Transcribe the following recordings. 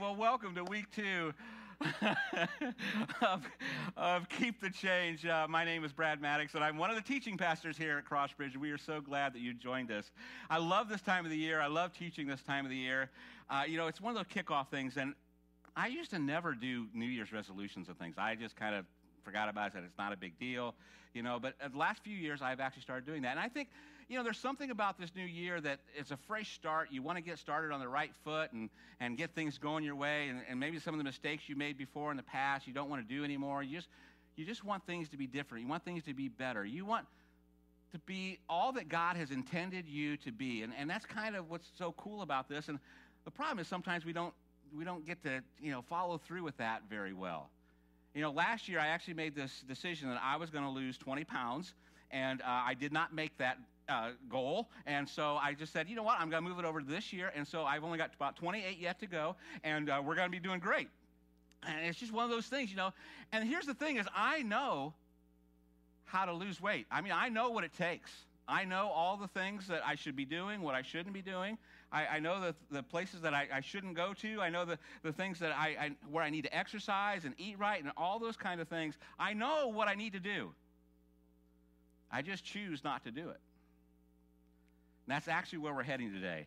Well, welcome to week two of, of Keep the Change. Uh, my name is Brad Maddox, and I'm one of the teaching pastors here at Crossbridge. We are so glad that you joined us. I love this time of the year. I love teaching this time of the year. Uh, you know, it's one of those kickoff things, and I used to never do New Year's resolutions and things. I just kind of forgot about it, said it's not a big deal, you know. But the last few years, I've actually started doing that. And I think, you know, there's something about this new year that it's a fresh start. You want to get started on the right foot and, and get things going your way. And, and maybe some of the mistakes you made before in the past, you don't want to do anymore. You just, you just want things to be different. You want things to be better. You want to be all that God has intended you to be. And, and that's kind of what's so cool about this. And the problem is sometimes we don't, we don't get to, you know, follow through with that very well. You know, last year I actually made this decision that I was going to lose 20 pounds, and uh, I did not make that uh, goal. And so I just said, you know what, I'm going to move it over to this year. And so I've only got about 28 yet to go, and uh, we're going to be doing great. And it's just one of those things, you know. And here's the thing is I know how to lose weight. I mean, I know what it takes. I know all the things that I should be doing, what I shouldn't be doing. I, I know the, the places that I, I, shouldn't go to. I know the, the things that I, I, where I need to exercise and eat right and all those kind of things. I know what I need to do. I just choose not to do it. And that's actually where we're heading today.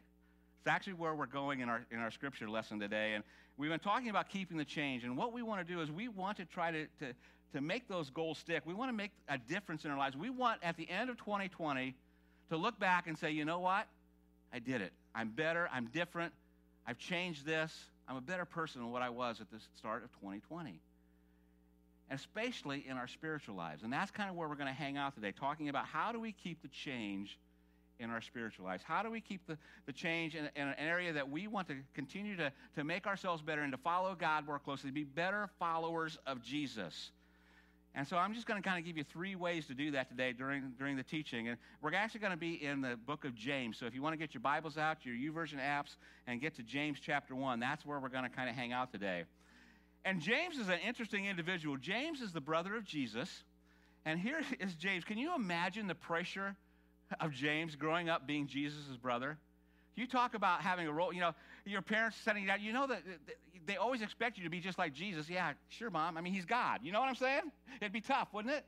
It's actually where we're going in our, in our scripture lesson today. And we've been talking about keeping the change. And what we want to do is we want to try to, to, to make those goals stick. We want to make a difference in our lives. We want, at the end of 2020, to look back and say, you know what? I did it. I'm better. I'm different. I've changed this. I'm a better person than what I was at the start of 2020. And Especially in our spiritual lives. And that's kind of where we're going to hang out today, talking about how do we keep the change in our spiritual lives? How do we keep the, the change in, in, an area that we want to continue to, to make ourselves better and to follow God more closely, be better followers of Jesus? And so I'm just going to kind of give you three ways to do that today during, during the teaching. And we're actually going to be in the book of James. So if you want to get your Bibles out, your YouVersion apps, and get to James chapter 1, that's where we're going to kind of hang out today. And James is an interesting individual. James is the brother of Jesus. And here is James. Can you imagine the pressure of James growing up being Jesus' brother? You talk about having a role, you know, your parents setting you out. You know that they always expect you to be just like Jesus. Yeah, sure, mom. I mean, he's God. You know what I'm saying? It'd be tough, wouldn't it?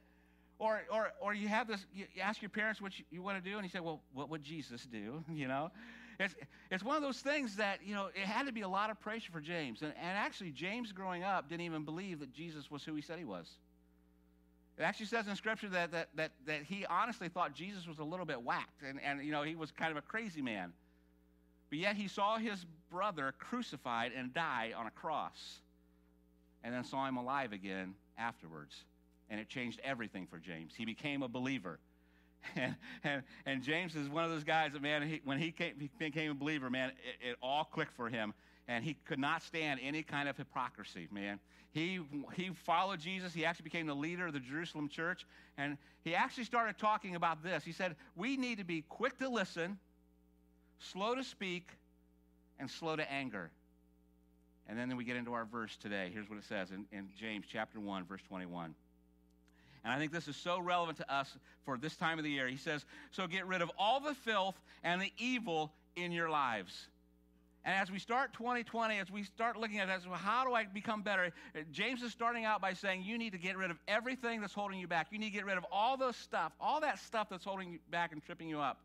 Or, or, or you have this, you ask your parents what you, you want to do, and you say, well, what would Jesus do? You know? It's, it's one of those things that, you know, it had to be a lot of pressure for James. And, and actually, James growing up didn't even believe that Jesus was who he said he was. It actually says in Scripture that, that, that, that he honestly thought Jesus was a little bit whacked, and, and, you know, he was kind of a crazy man. But yet he saw his brother crucified and die on a cross, and then saw him alive again afterwards. And it changed everything for James. He became a believer. And, and, and James is one of those guys that, man, he, when he, came, became a believer, man, it, it all clicked for him. And he could not stand any kind of hypocrisy, man. He, he followed Jesus. He actually became the leader of the Jerusalem church. And he actually started talking about this. He said, We need to be quick to listen slow to speak, and slow to anger. And then we get into our verse today. Here's what it says in, in James chapter 1, verse 21. And I think this is so relevant to us for this time of the year. He says, So get rid of all the filth and the evil in your lives. And as we start 2020, as we start looking at this, well, how do I become better? James is starting out by saying you need to get rid of everything that's holding you back. You need to get rid of all the stuff, all that stuff that's holding you back and tripping you up.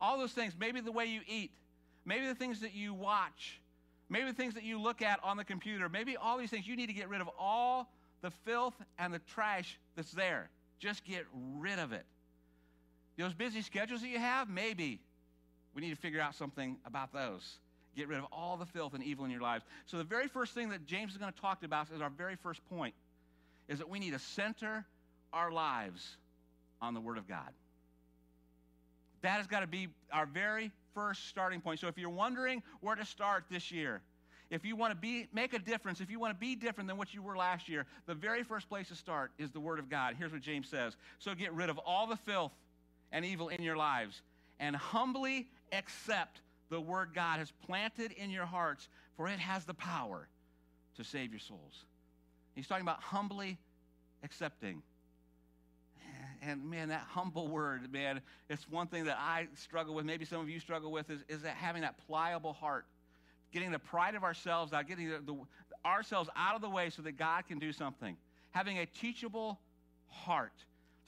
All those things, maybe the way you eat, maybe the things that you watch, maybe the things that you look at on the computer, maybe all these things, you need to get rid of all the filth and the trash that's there. Just get rid of it. Those busy schedules that you have, maybe we need to figure out something about those. Get rid of all the filth and evil in your lives. So, the very first thing that James is going to talk about is our very first point is that we need to center our lives on the Word of God. That has got to be our very first starting point. So if you're wondering where to start this year, if you want to be make a difference, if you want to be different than what you were last year, the very first place to start is the word of God. Here's what James says. So get rid of all the filth and evil in your lives and humbly accept the word God has planted in your hearts, for it has the power to save your souls. He's talking about humbly accepting and man, that humble word, man, it's one thing that I struggle with. Maybe some of you struggle with is, is that having that pliable heart getting the pride of ourselves out, getting the, the, ourselves out of the way so that God can do something. Having a teachable heart,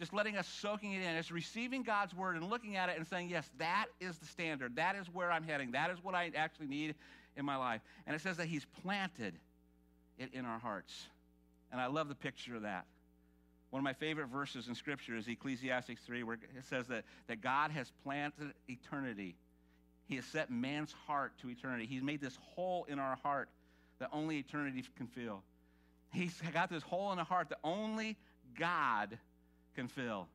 just letting us soaking it in. It's receiving God's word and looking at it and saying, yes, that is the standard. That is where I'm heading. That is what I actually need in my life. And it says that He's planted it in our hearts. And I love the picture of that. One of my favorite verses in Scripture is Ecclesiastes 3, where it says that, that God has planted eternity. He has set man's heart to eternity. He's made this hole in our heart that only eternity can fill. He's got this hole in the heart that only God can fill.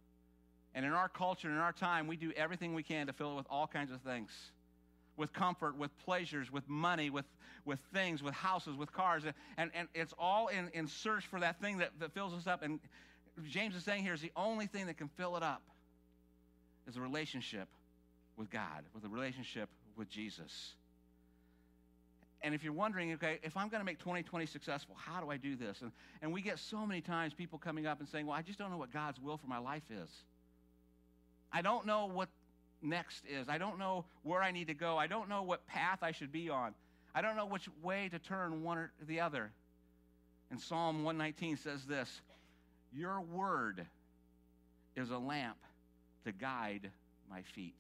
And in our culture, in our time, we do everything we can to fill it with all kinds of things with comfort, with pleasures, with money, with, with things, with houses, with cars. And, and it's all in, in search for that thing that, that fills us up. And James is saying here is the only thing that can fill it up is a relationship with God, with a relationship with Jesus. And if you're wondering, okay, if I'm going to make 2020 successful, how do I do this? And, and we get so many times people coming up and saying, well, I just don't know what God's will for my life is. I don't know what next is. I don't know where I need to go. I don't know what path I should be on. I don't know which way to turn one or the other. And Psalm 119 says this Your word is a lamp to guide my feet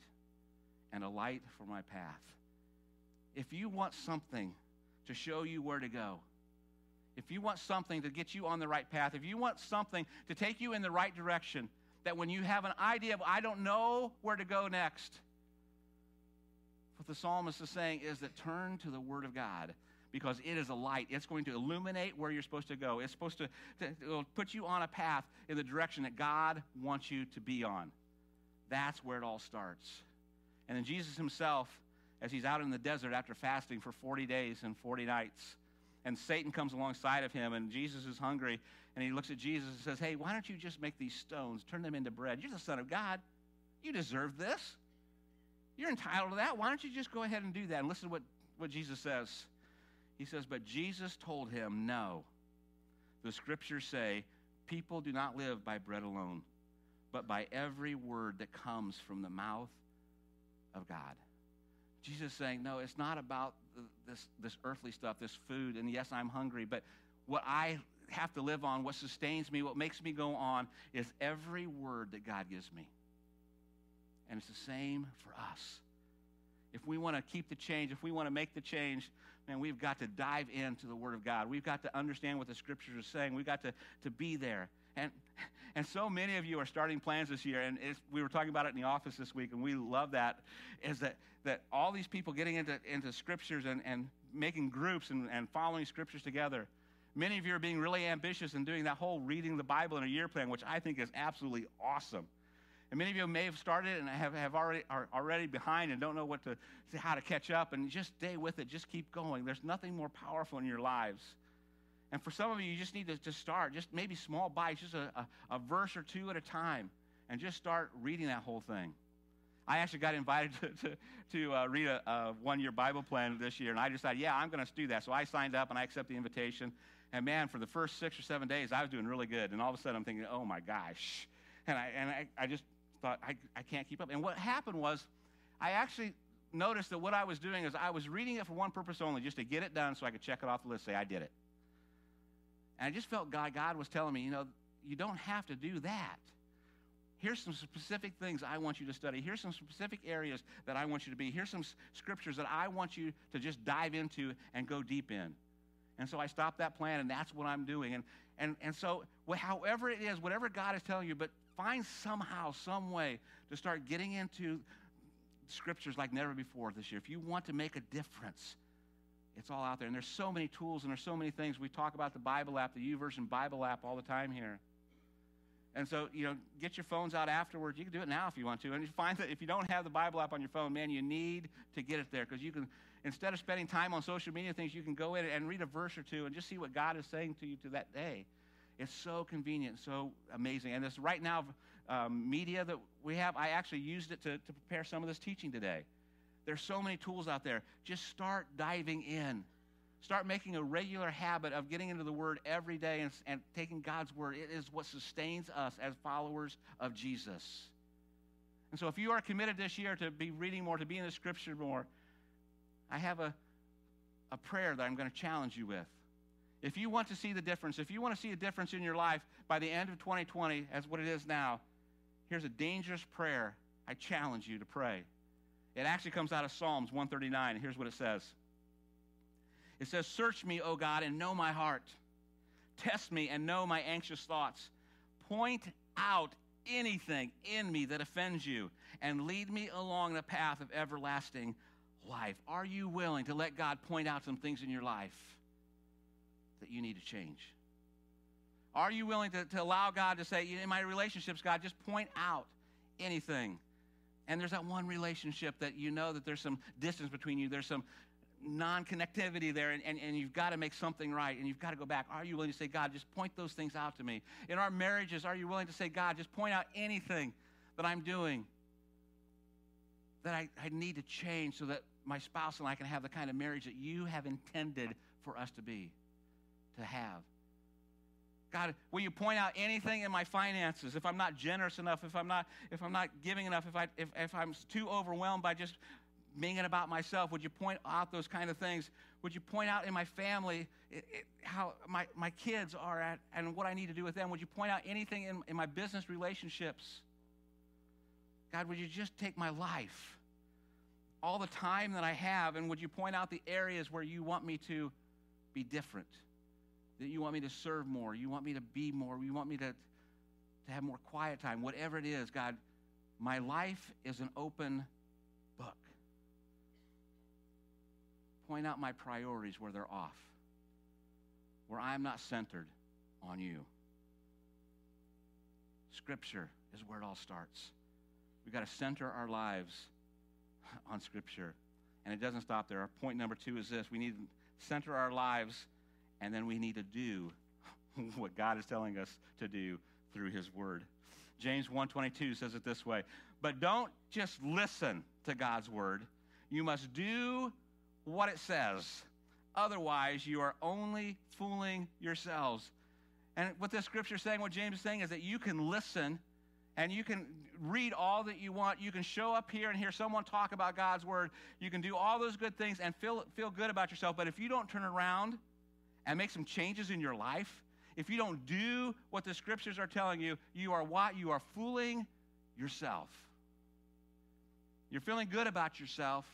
and a light for my path. If you want something to show you where to go, if you want something to get you on the right path, if you want something to take you in the right direction, that when you have an idea of, I don't know where to go next, what the psalmist is saying is that turn to the Word of God because it is a light. It's going to illuminate where you're supposed to go. It's supposed to, to put you on a path in the direction that God wants you to be on. That's where it all starts. And then Jesus himself, as he's out in the desert after fasting for 40 days and 40 nights, and Satan comes alongside of him, and Jesus is hungry, and he looks at Jesus and says, Hey, why don't you just make these stones, turn them into bread? You're the Son of God. You deserve this. You're entitled to that. Why don't you just go ahead and do that? And listen to what, what Jesus says. He says, But Jesus told him, No. The scriptures say, People do not live by bread alone, but by every word that comes from the mouth of God. Jesus is saying, No, it's not about this, this earthly stuff, this food, and yes, I'm hungry, but what I have to live on, what sustains me, what makes me go on, is every word that God gives me. And it's the same for us. If we want to keep the change, if we want to make the change, man, we've got to dive into the Word of God. We've got to understand what the Scriptures are saying. We've got to, to be there. And, and so many of you are starting plans this year, and we were talking about it in the office this week, and we love that, is that, that all these people getting into, into Scriptures and, and making groups and, and following Scriptures together. Many of you are being really ambitious and doing that whole reading the Bible in a year plan, which I think is absolutely awesome. And many of you may have started and have, have already, are already behind and don't know what to, how to catch up. And just stay with it. Just keep going. There's nothing more powerful in your lives. And for some of you, you just need to, to start, just maybe small bites, just a, a, a verse or two at a time, and just start reading that whole thing. I actually got invited to, to, to uh, read a, a one year Bible plan this year, and I decided, yeah, I'm going to do that. So I signed up and I accepted the invitation. And man, for the first six or seven days, I was doing really good. And all of a sudden, I'm thinking, oh my gosh. And I, and I, I just thought, I, I can't keep up. And what happened was, I actually noticed that what I was doing is I was reading it for one purpose only, just to get it done so I could check it off the list, say, I did it. And I just felt God, God was telling me, you know, you don't have to do that. Here's some specific things I want you to study. Here's some specific areas that I want you to be. Here's some scriptures that I want you to just dive into and go deep in. And so I stopped that plan, and that's what I'm doing. And, and, and so, however it is, whatever God is telling you, but find somehow, some way to start getting into scriptures like never before this year. If you want to make a difference, it's all out there. And there's so many tools and there's so many things. We talk about the Bible app, the YouVersion Bible app all the time here. And so, you know, get your phones out afterwards. You can do it now if you want to. And you find that if you don't have the Bible app on your phone, man, you need to get it there because you can instead of spending time on social media things, you can go in and read a verse or two and just see what God is saying to you to that day. It's so convenient, so amazing. And this right now um, media that we have, I actually used it to, to prepare some of this teaching today. There's so many tools out there. Just start diving in. Start making a regular habit of getting into the Word every day and, and taking God's Word. It is what sustains us as followers of Jesus. And so, if you are committed this year to be reading more, to be in the Scripture more, I have a a prayer that I'm going to challenge you with. If you want to see the difference, if you want to see a difference in your life by the end of 2020 as what it is now, here's a dangerous prayer I challenge you to pray. It actually comes out of Psalms 139. Here's what it says It says, Search me, O God, and know my heart. Test me and know my anxious thoughts. Point out anything in me that offends you and lead me along the path of everlasting life. Are you willing to let God point out some things in your life that you need to change? Are you willing to, to allow God to say, in my relationships, God, just point out anything? And there's that one relationship that you know that there's some distance between you, there's some non connectivity there, and, and, and you've got to make something right, and you've got to go back. Are you willing to say, God, just point those things out to me? In our marriages, are you willing to say, God, just point out anything that I'm doing that I, I need to change so that my spouse and I can have the kind of marriage that you have intended for us to be, to have. God, will you point out anything in my finances if I'm not generous enough, if I'm not, if I'm not giving enough, if, I, if, if I'm too overwhelmed by just being it about myself? Would you point out those kind of things? Would you point out in my family it, it, how my, my kids are at and what I need to do with them? Would you point out anything in, in my business relationships? God, would you just take my life? all the time that I have, and would you point out the areas where you want me to be different? That you want me to serve more, you want me to be more, you want me to, to have more quiet time, whatever it is, God, my life is an open book. Point out my priorities where they're off, where I'm not centered on you. Scripture is where it all starts. We've got to center our lives on Scripture. And it doesn't stop there. Our point number two is this we need to center our lives, and then we need to do what God is telling us to do through His Word. James 1:22 says it this way, "But don't just listen to God's word. You must do what it says. Otherwise, you are only fooling yourselves." And what this scripture is saying, what James is saying is that you can listen and you can read all that you want. You can show up here and hear someone talk about God's word. You can do all those good things and feel, feel good about yourself. But if you don't turn around and make some changes in your life, if you don't do what the scriptures are telling you, you are what? You are fooling yourself. You're feeling good about yourself,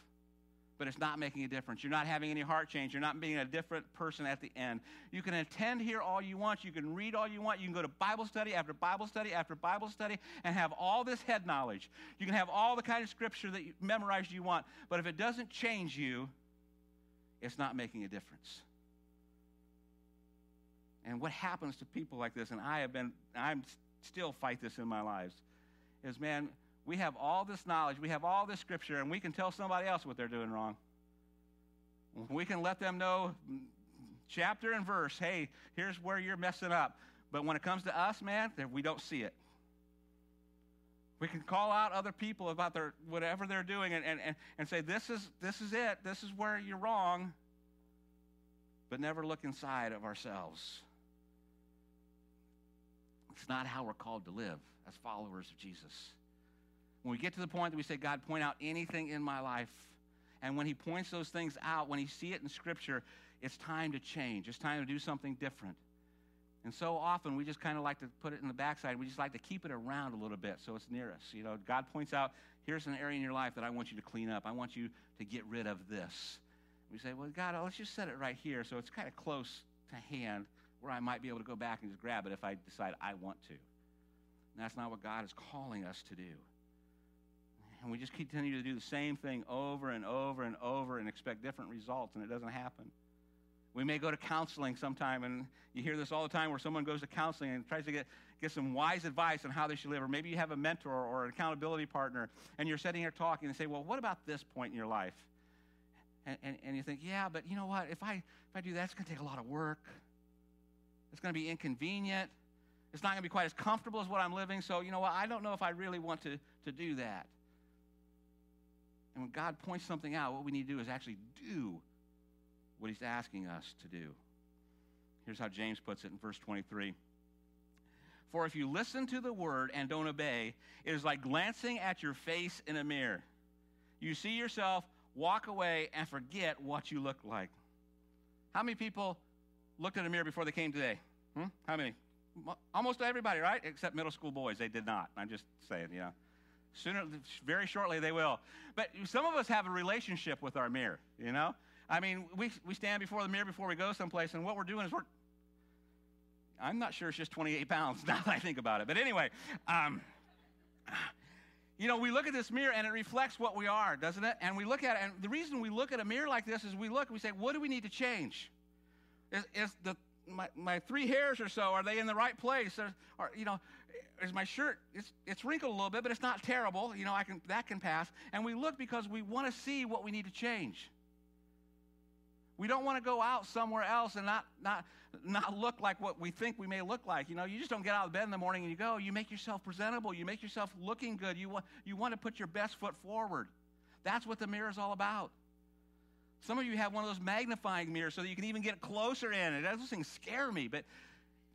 but it's not making a difference. You're not having any heart change. You're not being a different person at the end. You can attend here all you want. You can read all you want. You can go to Bible study after Bible study after Bible study and have all this head knowledge. You can have all the kind of scripture that you memorized you want. But if it doesn't change you, it's not making a difference. And what happens to people like this, and I have been, I'm still fight this in my lives, is man, we have all this knowledge, we have all this scripture, and we can tell somebody else what they're doing wrong. We can let them know mm, chapter and verse, hey, here's where you're messing up. But when it comes to us, man, we don't see it. We can call out other people about their whatever they're doing and, and, and say, this is, this is it, this is where you're wrong, but never look inside of ourselves. It's not how we're called to live as followers of Jesus. When we get to the point that we say, God, point out anything in my life, and when He points those things out, when He see it in Scripture, it's time to change. It's time to do something different. And so often we just kind of like to put it in the backside. We just like to keep it around a little bit so it's near us. You know, God points out, here's an area in your life that I want you to clean up. I want you to get rid of this. We say, well, God, let's just set it right here so it's kind of close to hand where I might be able to go back and just grab it if I decide I want to. And that's not what God is calling us to do and we just continue to do the same thing over and over and over and expect different results, and it doesn't happen. We may go to counseling sometime, and you hear this all the time where someone goes to counseling and tries to get, get some wise advice on how they should live. Or maybe you have a mentor or an accountability partner, and you're sitting here talking and say, Well, what about this point in your life? And, and, and you think, Yeah, but you know what? If I, if I do that, it's going to take a lot of work. It's going to be inconvenient. It's not going to be quite as comfortable as what I'm living. So, you know what? I don't know if I really want to, to do that. And when God points something out, what we need to do is actually do what he's asking us to do. Here's how James puts it in verse 23. For if you listen to the word and don't obey, it is like glancing at your face in a mirror. You see yourself, walk away, and forget what you look like. How many people looked in a mirror before they came today? Hmm? How many? Almost everybody, right? Except middle school boys. They did not. I'm just saying, you know. Sooner, very shortly, they will. But some of us have a relationship with our mirror, you know? I mean, we, we stand before the mirror before we go someplace, and what we're doing is we're, I'm not sure it's just 28 pounds now that I think about it. But anyway, um, you know, we look at this mirror and it reflects what we are, doesn't it? And we look at it, and the reason we look at a mirror like this is we look, we say, what do we need to change? Is, is the my, my three hairs or so, are they in the right place? Or, or, you know, is my shirt, it's, it's wrinkled a little bit, but it's not terrible. You know, I can, that can pass. And we look because we want to see what we need to change. We don't want to go out somewhere else and not, not, not look like what we think we may look like. You know, you just don't get out of bed in the morning and you go. You make yourself presentable. You make yourself looking good. You want, you want to put your best foot forward. That's what the mirror is all about. Some of you have one of those magnifying mirrors so that you can even get closer in. It those things scare me, but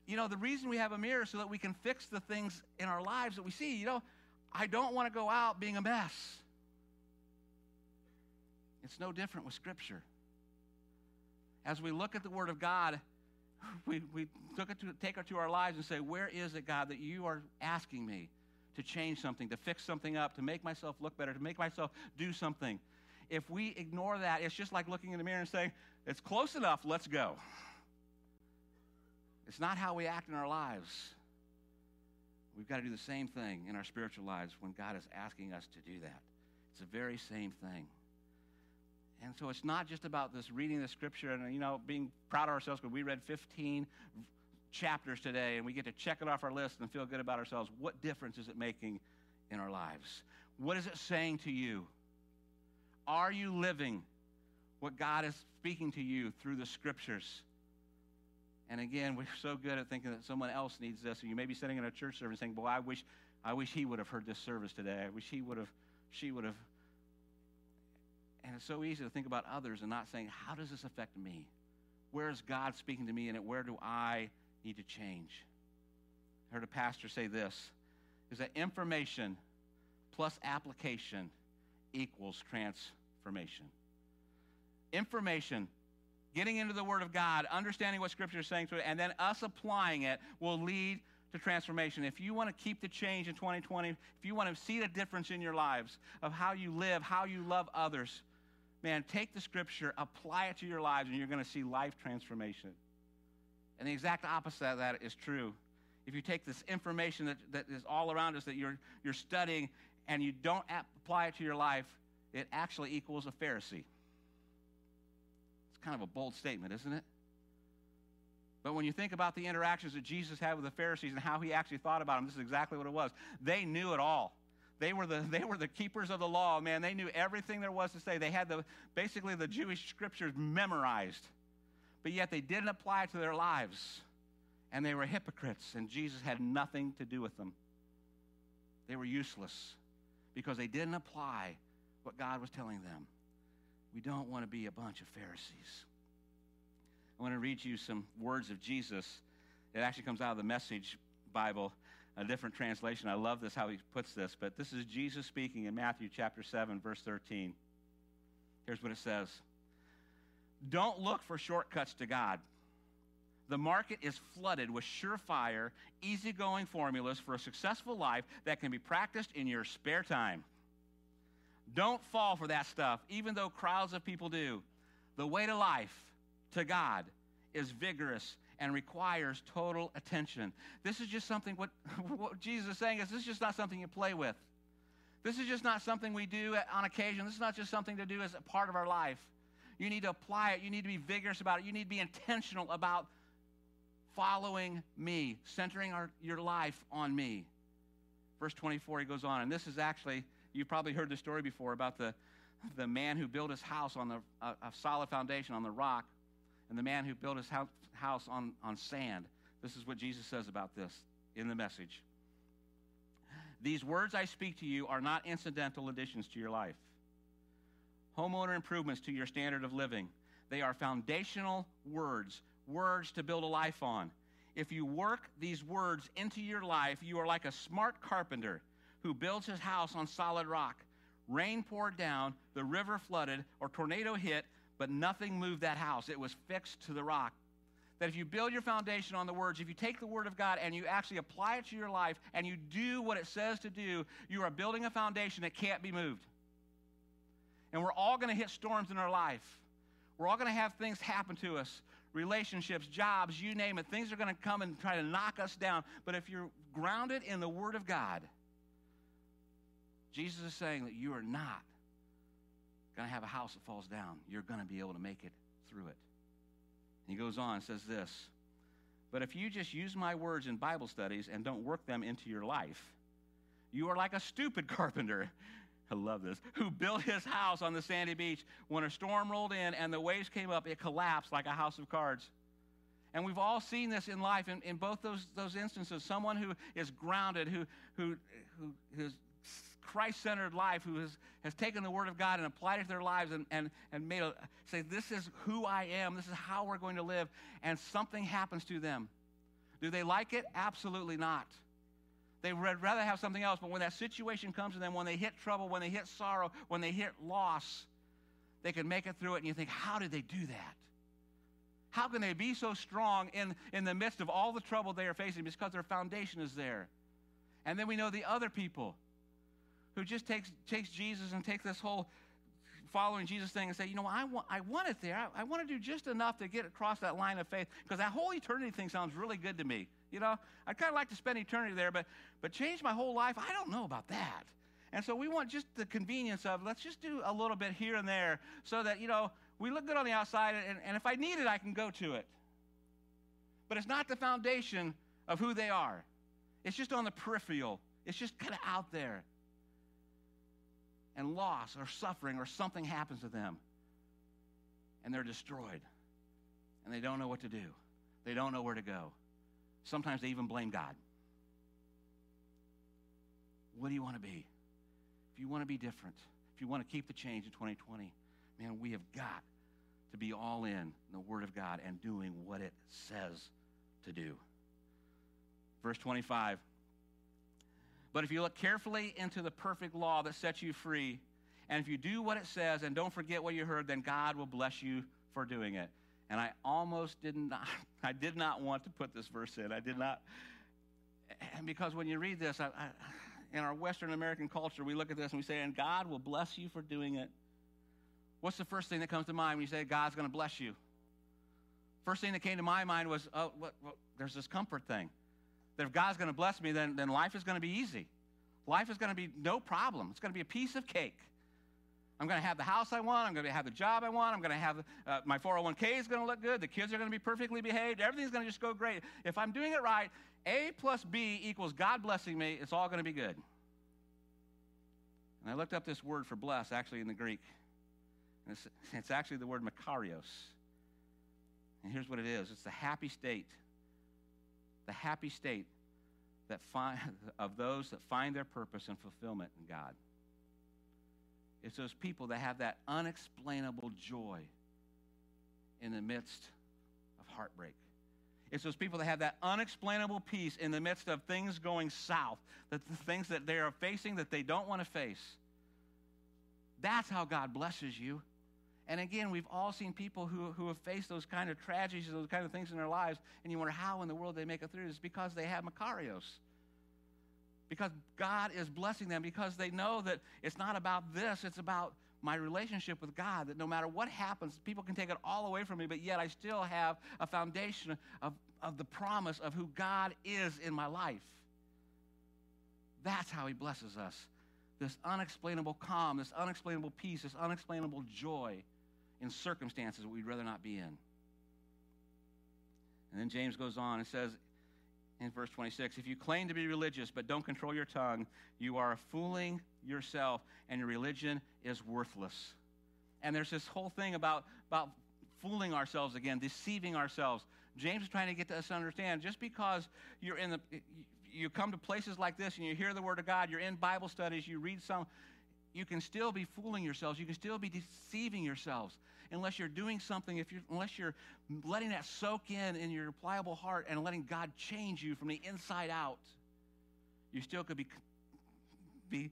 you know, the reason we have a mirror so that we can fix the things in our lives that we see. You know, I don't want to go out being a mess. It's no different with Scripture. As we look at the Word of God, we, we took it to, take it to our lives and say, Where is it, God, that you are asking me to change something, to fix something up, to make myself look better, to make myself do something? If we ignore that, it's just like looking in the mirror and saying, it's close enough, let's go. It's not how we act in our lives. We've got to do the same thing in our spiritual lives when God is asking us to do that. It's the very same thing. And so it's not just about this reading the scripture and, you know, being proud of ourselves because we read 15 chapters today and we get to check it off our list and feel good about ourselves. What difference is it making in our lives? What is it saying to you? Are you living what God is speaking to you through the scriptures? And again, we're so good at thinking that someone else needs this. And you may be sitting in a church service saying, Boy, I wish, I wish he would have heard this service today. I wish he would have, she would have. And it's so easy to think about others and not saying, How does this affect me? Where is God speaking to me it? Where do I need to change? I heard a pastor say this is that information plus application equals transformation information. Getting into the Word of God, understanding what Scripture is saying to it, and then us applying it will lead to transformation. If you want to keep the change in 2020, if you want to see the difference in your lives of how you live, how you love others, man, take the Scripture, apply it to your lives, and you're going to see life transformation. And the exact opposite of that is true. If you take this information that, that is all around us that you're, you're studying and you don't apply it to your life, it actually equals a Pharisee. It's kind of a bold statement, isn't it? But when you think about the interactions that Jesus had with the Pharisees and how he actually thought about them, this is exactly what it was. They knew it all. They were the, they were the keepers of the law, man. They knew everything there was to say. They had the, basically the Jewish scriptures memorized, but yet they didn't apply it to their lives. And they were hypocrites, and Jesus had nothing to do with them. They were useless because they didn't apply what God was telling them. We don't want to be a bunch of Pharisees. I want to read you some words of Jesus. It actually comes out of the Message Bible, a different translation. I love this, how he puts this, but this is Jesus speaking in Matthew chapter 7, verse 13. Here's what it says Don't look for shortcuts to God. The market is flooded with surefire, easygoing formulas for a successful life that can be practiced in your spare time. Don't fall for that stuff, even though crowds of people do. The way to life, to God, is vigorous and requires total attention. This is just something, what, what Jesus is saying is this is just not something you play with. This is just not something we do on occasion. This is not just something to do as a part of our life. You need to apply it. You need to be vigorous about it. You need to be intentional about following me, centering our, your life on me. Verse 24, he goes on, and this is actually You've probably heard the story before about the, the man who built his house on the, a, a solid foundation on the rock and the man who built his house, house on, on sand. This is what Jesus says about this in the message. These words I speak to you are not incidental additions to your life, homeowner improvements to your standard of living. They are foundational words, words to build a life on. If you work these words into your life, you are like a smart carpenter who builds his house on solid rock. Rain poured down, the river flooded, or tornado hit, but nothing moved that house. It was fixed to the rock. That if you build your foundation on the words, if you take the word of God and you actually apply it to your life and you do what it says to do, you are building a foundation that can't be moved. And we're all going to hit storms in our life. We're all going to have things happen to us relationships, jobs, you name it. Things are going to come and try to knock us down. But if you're grounded in the Word of God, Jesus is saying that you are not going to have a house that falls down. You're going to be able to make it through it. And he goes on and says this But if you just use my words in Bible studies and don't work them into your life, you are like a stupid carpenter. I love this. Who built his house on the sandy beach. When a storm rolled in and the waves came up, it collapsed like a house of cards. And we've all seen this in life in, in both those, those instances. Someone who is grounded, who, who, who, is Christ centered life, who has, has taken the Word of God and applied it to their lives and, and, and made a say, This is who I am, this is how we're going to live, and something happens to them. Do they like it? Absolutely not. They would rather have something else, but when that situation comes to them, when they hit trouble, when they hit sorrow, when they hit loss, they can make it through it, and you think, How did they do that? How can they be so strong in, in the midst of all the trouble they are facing? Because their foundation is there. And then we know the other people who just takes, takes Jesus and takes this whole following Jesus thing and say, you know, I want, I want it there. I, I want to do just enough to get across that line of faith because that whole eternity thing sounds really good to me. You know, I'd kind of like to spend eternity there, but, but change my whole life, I don't know about that. And so we want just the convenience of let's just do a little bit here and there so that, you know, we look good on the outside, and, and if I need it, I can go to it. But it's not the foundation of who they are, it's just on the peripheral, it's just kind of out there and loss or suffering or something happens to them and they're destroyed and they don't know what to do. They don't know where to go. Sometimes they even blame God. What do you want to be? If you want to be different, if you want to keep the change in 2020, man, we have got to be all in, the Word of God and doing what it says to do. Verse 25 but if you look carefully into the perfect law that sets you free, and if you do what it says and don't forget what you heard, then God will bless you for doing it. And I almost did not, I did not want to put this verse in. I did not. And because when you read this, I, I, in our Western American culture, we look at this and we say, and God will bless you for doing it. What's the first thing that comes to mind when you say God's going to bless you? First thing that came to my mind was, oh, what, what, there's this comfort thing that if God's going to bless me, then, then life is going to be easy. Life is going to be no problem. It's going to be a piece of cake. I'm going to have the house I want. I'm going to have the job I want. I'm going to have uh, my 401k is going to look good. The kids are going to be perfectly behaved. Everything's going to just go great. If I'm doing it right, A plus B equals God blessing me. It's all going to be good. And I looked up this word for bless actually in the Greek. It's, it's actually the word makarios. And here's what it is it's the happy state the happy state that find, of those that find their purpose and fulfillment in God. It's those people that have that unexplainable joy in the midst of heartbreak. It's those people that have that unexplainable peace in the midst of things going south, that the things that they are facing that they don't want to face. That's how God blesses you. And again, we've all seen people who, who have faced those kind of tragedies, those kind of things in their lives, and you wonder how in the world they make it through. It's because they have Makarios. Because God is blessing them, because they know that it's not about this, it's about my relationship with God, that no matter what happens, people can take it all away from me, but yet I still have a foundation of, of the promise of who God is in my life. That's how He blesses us. This unexplainable calm, this unexplainable peace, this unexplainable joy in circumstances we'd rather not be in. And then James goes on and says in verse 26 if you claim to be religious but don't control your tongue, you are fooling yourself and your religion is worthless. And there's this whole thing about, about fooling ourselves again, deceiving ourselves. James is trying to get us to understand just because you're in the you come to places like this and you hear the word of God, you're in Bible studies, you read some you can still be fooling yourselves. You can still be deceiving yourselves unless you're doing something, if you're, unless you're letting that soak in in your pliable heart and letting God change you from the inside out. You still could be, be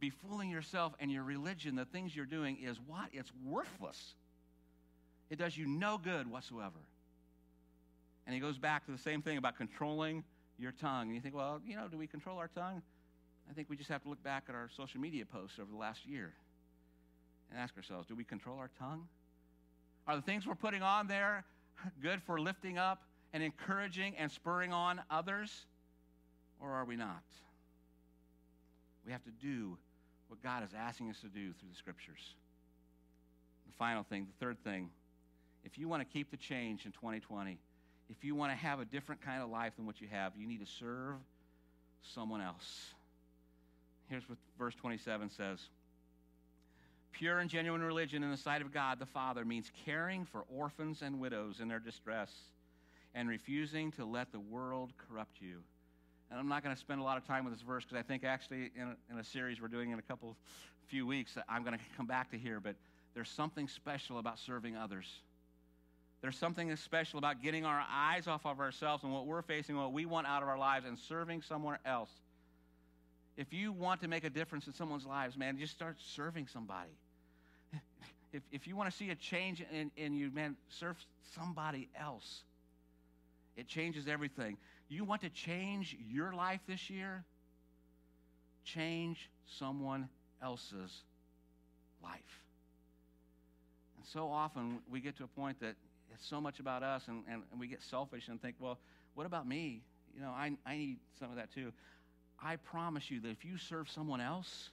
be fooling yourself and your religion, the things you're doing, is what? It's worthless. It does you no good whatsoever. And he goes back to the same thing about controlling your tongue. And you think, well, you know, do we control our tongue? I think we just have to look back at our social media posts over the last year and ask ourselves do we control our tongue? Are the things we're putting on there good for lifting up and encouraging and spurring on others? Or are we not? We have to do what God is asking us to do through the scriptures. The final thing, the third thing, if you want to keep the change in 2020, if you want to have a different kind of life than what you have, you need to serve someone else. Here's what verse 27 says Pure and genuine religion in the sight of God the Father means caring for orphans and widows in their distress and refusing to let the world corrupt you. And I'm not going to spend a lot of time with this verse because I think actually in a, in a series we're doing in a couple few weeks, I'm going to come back to here. But there's something special about serving others. There's something special about getting our eyes off of ourselves and what we're facing, what we want out of our lives, and serving someone else. If you want to make a difference in someone's lives, man, just start serving somebody. If, if you want to see a change in, in you, man, serve somebody else. It changes everything. You want to change your life this year? Change someone else's life. And so often we get to a point that it's so much about us and, and, and we get selfish and think, well, what about me? You know, I, I need some of that too. I promise you that if you serve someone else,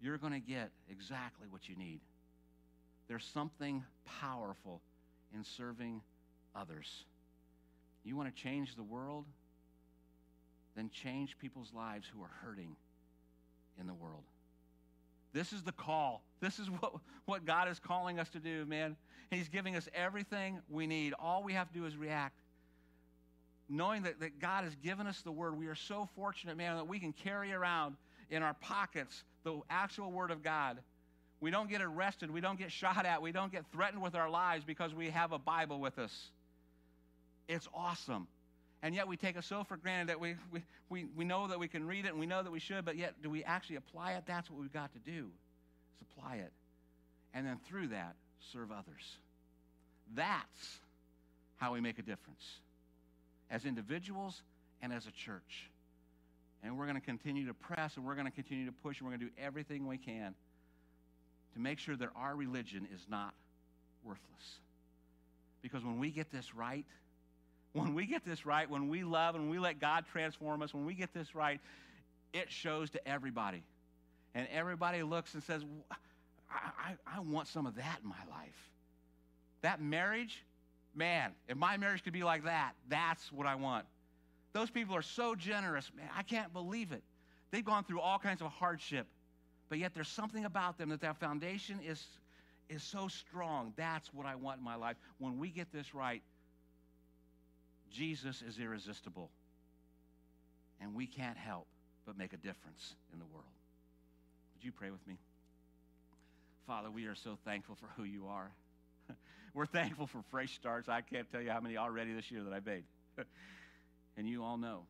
you're going to get exactly what you need. There's something powerful in serving others. You want to change the world? Then change people's lives who are hurting in the world. This is the call. This is what, what God is calling us to do, man. He's giving us everything we need. All we have to do is react. Knowing that, that God has given us the word, we are so fortunate, man, that we can carry around in our pockets the actual word of God. We don't get arrested. We don't get shot at. We don't get threatened with our lives because we have a Bible with us. It's awesome. And yet we take it so for granted that we, we, we, we know that we can read it and we know that we should, but yet do we actually apply it? That's what we've got to do, is apply it. And then through that, serve others. That's how we make a difference as individuals and as a church. And we're going to continue to press and we're going to continue to push and we're going to do everything we can to make sure that our religion is not worthless. Because when we get this right, when we get this right, when we love and we let God transform us, when we get this right, it shows to everybody. And everybody looks and says, I, I, I want some of that in my life. That marriage, man, if my marriage could be like that, that's what I want. Those people are so generous, man. I can't believe it. They've gone through all kinds of hardship, but yet there's something about them that that foundation is, is so strong. That's what I want in my life. When we get this right, Jesus is irresistible. And we can't help but make a difference in the world. Would you pray with me? Father, we are so thankful for who you are. We're thankful for fresh starts. I can't tell you how many already this year that I've made. and you all know.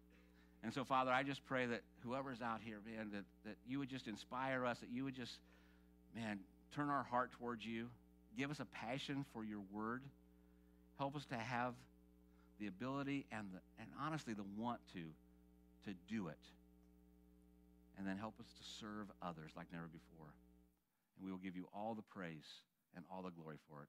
And so, Father, I just pray that whoever's out here, man, that, that you would just inspire us, that you would just, man, turn our heart towards you. Give us a passion for your word. Help us to have the ability and, the, and honestly the want to, to do it. And then help us to serve others like never before. And we will give you all the praise and all the glory for it.